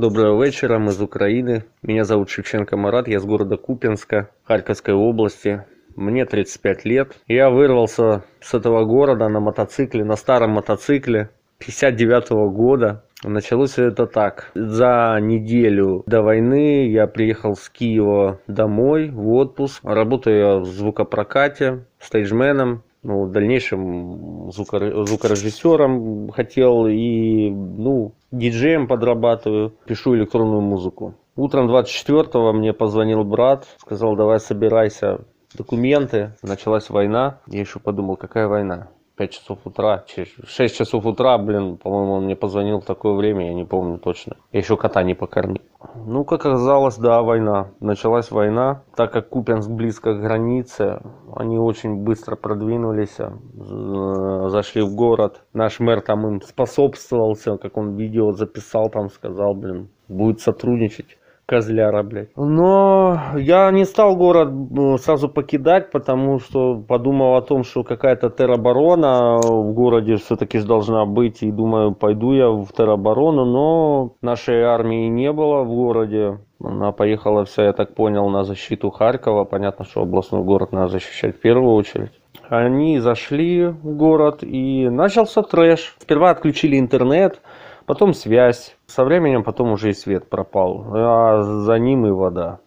Доброго вечера, мы из Украины. Меня зовут Шевченко Марат, я с города Купинска, Харьковской области. Мне 35 лет. Я вырвался с этого города на мотоцикле, на старом мотоцикле 59 -го года. Началось это так. За неделю до войны я приехал с Киева домой в отпуск. Работаю я в звукопрокате, стейджменом ну, в дальнейшем звукорежиссером хотел и, ну, диджеем подрабатываю, пишу электронную музыку. Утром 24-го мне позвонил брат, сказал, давай собирайся, документы. Началась война. Я еще подумал, какая война? 5 часов утра, 6 часов утра, блин, по-моему, он мне позвонил в такое время, я не помню точно. Я еще кота не покормил. Ну, как оказалось, да, война. Началась война. Так как Купенск близко к границе, они очень быстро продвинулись, э, зашли в город. Наш мэр там им способствовался, как он видео записал, там сказал, блин, будет сотрудничать козляра, блядь. Но я не стал город ну, сразу покидать, потому что подумал о том, что какая-то тероборона в городе все-таки должна быть. И думаю, пойду я в тероборону, но нашей армии не было в городе. Она поехала вся, я так понял, на защиту Харькова. Понятно, что областной город надо защищать в первую очередь. Они зашли в город и начался трэш. Сперва отключили интернет, потом связь. Со временем потом уже и свет пропал, а за ним и вода.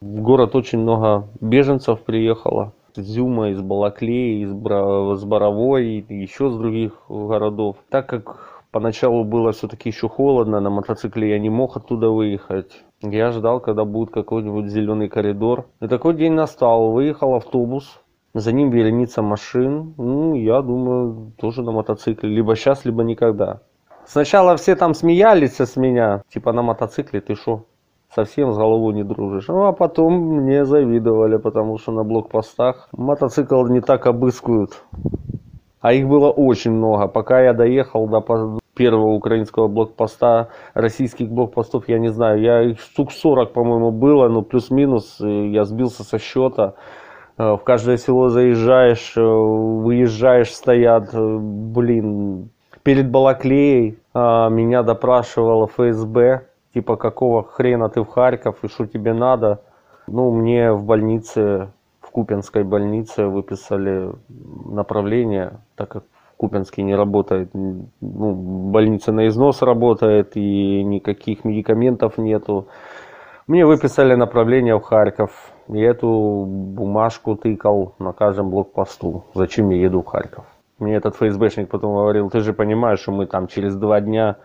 В город очень много беженцев приехало. Из Зюма, из Балаклеи, из, Бра... из Боровой, еще с других городов. Так как поначалу было все-таки еще холодно, на мотоцикле я не мог оттуда выехать. Я ждал, когда будет какой-нибудь зеленый коридор. И такой день настал. Выехал автобус, за ним вереница машин. Ну, я думаю, тоже на мотоцикле. Либо сейчас, либо никогда. Сначала все там смеялись с меня, типа на мотоцикле ты шо, совсем с головой не дружишь. Ну а потом мне завидовали, потому что на блокпостах мотоцикл не так обыскивают. А их было очень много. Пока я доехал до первого украинского блокпоста, российских блокпостов, я не знаю, я их штук 40, по-моему, было, но плюс-минус я сбился со счета. Э, в каждое село заезжаешь, э, выезжаешь, стоят, э, блин, перед Балаклеей а, меня допрашивала ФСБ, типа какого хрена ты в Харьков и что тебе надо. Ну, мне в больнице, в Купинской больнице выписали направление, так как в Купинске не работает, ну, больница на износ работает и никаких медикаментов нету. Мне выписали направление в Харьков. И эту бумажку тыкал на каждом блокпосту. Зачем я еду в Харьков? Мне этот ФСБшник потом говорил, ты же понимаешь, что мы там через два дня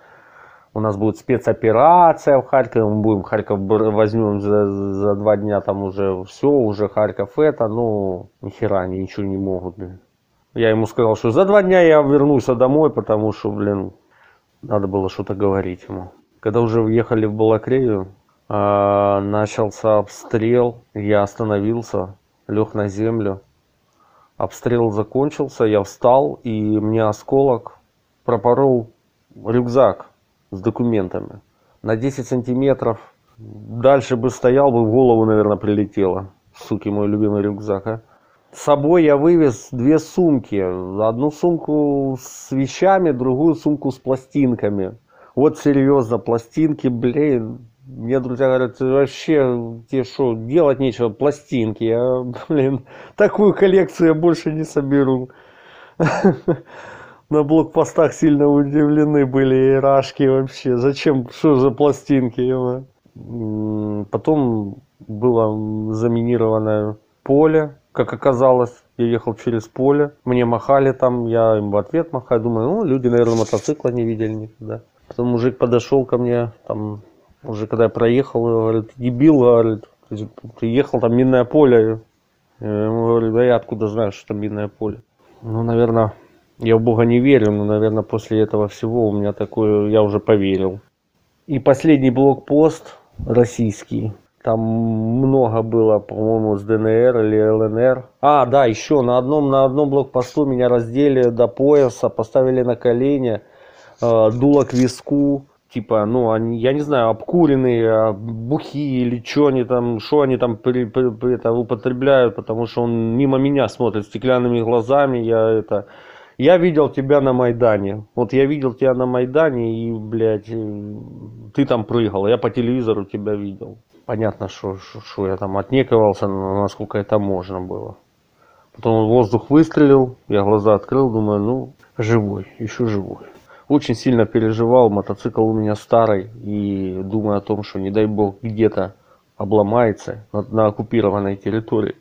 у нас будет спецоперация в Харькове, мы будем Харьков возьмем за, за два дня, там уже все, уже Харьков это, ну, нихера они ничего не могут, блин. Я ему сказал, что за два дня я вернусь домой, потому что, блин, надо было что-то говорить ему. Когда уже въехали в Балакрею, э, начался обстрел, я остановился, лег на землю. Обстрел закончился, я встал, и мне осколок пропорол рюкзак с документами на 10 сантиметров. Дальше бы стоял, бы в голову, наверное, прилетело. Суки, мой любимый рюкзак, а. С собой я вывез две сумки. Одну сумку с вещами, другую сумку с пластинками. Вот серьезно, пластинки, блин, мне друзья говорят, вообще, тебе что, делать нечего, пластинки. Я, блин, такую коллекцию я больше не соберу. На блокпостах сильно удивлены были ирашки вообще. Зачем, что за пластинки? Потом было заминированное поле, как оказалось. Я ехал через поле, мне махали там, я им в ответ махаю, думаю, ну, люди, наверное, мотоцикла не видели никогда. Потом мужик подошел ко мне, там уже когда я проехал, говорит, дебил, говорит, приехал, там минное поле. Я говорю, да я откуда знаю, что там минное поле. Ну, наверное, я в Бога не верю, но, наверное, после этого всего у меня такое, я уже поверил. И последний блокпост российский, там много было, по-моему, с ДНР или ЛНР. А, да, еще на одном, на одном блокпосту меня раздели до пояса, поставили на колени, э, дуло к виску типа, ну, они, я не знаю, обкуренные, а, бухи или что они там, что они там при, при, при, это употребляют, потому что он мимо меня смотрит стеклянными глазами, я это, Я видел тебя на Майдане. Вот я видел тебя на Майдане, и, блядь, э, ты там прыгал. Я по телевизору тебя видел. Понятно, что, что, я там отнекивался, насколько это можно было. Потом воздух выстрелил, я глаза открыл, думаю, ну, живой, еще живой. Очень сильно переживал, мотоцикл у меня старый, и думаю о том, что не дай бог где-то обломается на, на оккупированной территории.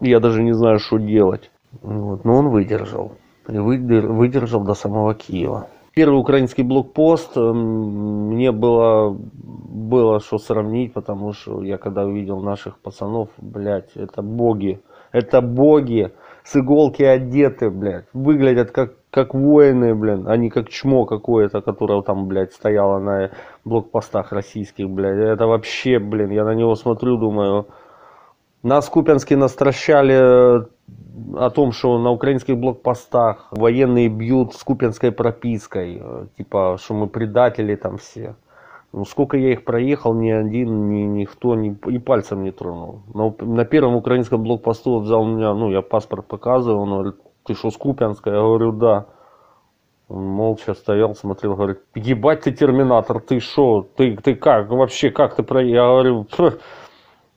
Я даже не знаю, что делать. Вот. Но он выдержал. И выдержал до самого Киева. Первый украинский блокпост эм, мне было, было что сравнить, потому что я когда увидел наших пацанов, блядь, это боги. Это боги с иголки одеты, блядь. Выглядят как, как воины, блин, а не как чмо какое-то, которое там, блядь, стояло на блокпостах российских, блядь. Это вообще, блин, я на него смотрю, думаю, нас Купянске настращали о том, что на украинских блокпостах военные бьют с купинской пропиской, э, типа, что мы предатели там все. Ну, сколько я их проехал, ни один, ни, никто ни, и пальцем не тронул. Но на первом украинском блокпосту взял у меня, ну, я паспорт показывал, он говорит, ты что, с Купянска? Я говорю, да. Он молча стоял, смотрел, говорит, ебать ты терминатор, ты что, ты, ты как, вообще, как ты проехал? Я говорю,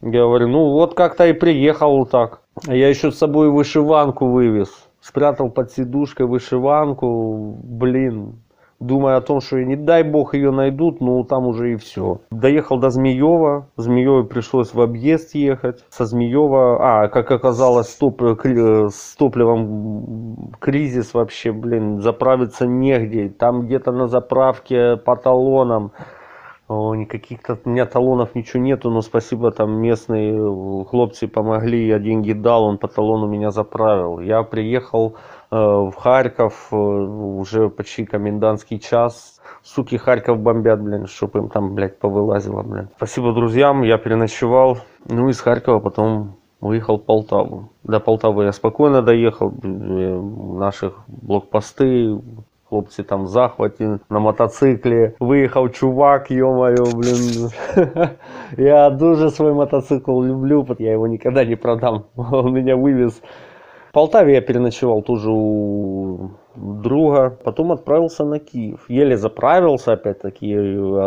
я говорю, ну вот как-то и приехал так. Я еще с собой вышиванку вывез. Спрятал под сидушкой вышиванку. Блин, думая о том, что не дай бог ее найдут, ну там уже и все. Доехал до Змеева, Змеевой пришлось в объезд ехать. Со Змеева, а, как оказалось, топ, э, с топливом кризис вообще, блин, заправиться негде. Там где-то на заправке по талонам никаких то у меня талонов ничего нету, но спасибо там местные э, хлопцы помогли, я деньги дал, он по талону меня заправил. Я приехал э, в Харьков, э, уже почти комендантский час. Суки Харьков бомбят, блин, чтобы им там, блядь, повылазило, блин. Спасибо друзьям, я переночевал. Ну, из Харькова потом выехал в Полтаву. До Полтавы я спокойно доехал, э, наших блокпосты, хлопці там в захваті на мотоциклі. Виїхав чувак, йомаю, блін. Я дуже свой мотоцикл люблю, я его никогда не продам. Он меня вывез. В Полтаве я переночевал тоже у друга, потом отправился на Киев. Еле заправился опять-таки,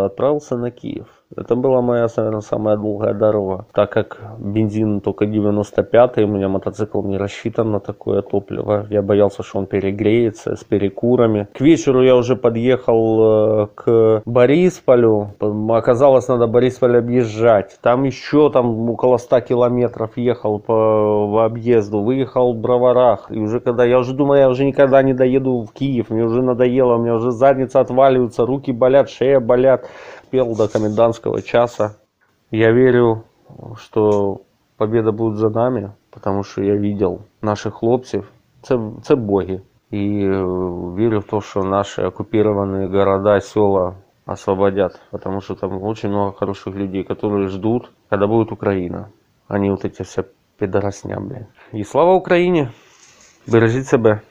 отправился на Киев. Это была моя, наверное, самая долгая дорога. Так как бензин только 95-й, у меня мотоцикл не рассчитан на такое топливо. Я боялся, что он перегреется с перекурами. К вечеру я уже подъехал э, к Борисполю. Оказалось, надо Борисполь объезжать. Там еще там около 100 километров ехал по в объезду. Выехал в Броварах. И уже когда я уже думал, я уже никогда не доеду в Киев. Мне уже надоело, у меня уже задница отваливается, руки болят, шея болят пел до комендантского часа. Я верю, что победа будет за нами, потому что я видел наших хлопців. Це, це боги. И верю в то, что наши оккупированные города, села освободят. Потому что там очень много хороших людей, которые ждут, когда будет Украина. Они вот эти все пидоросня, блин. И слава Украине! Бережіть себе!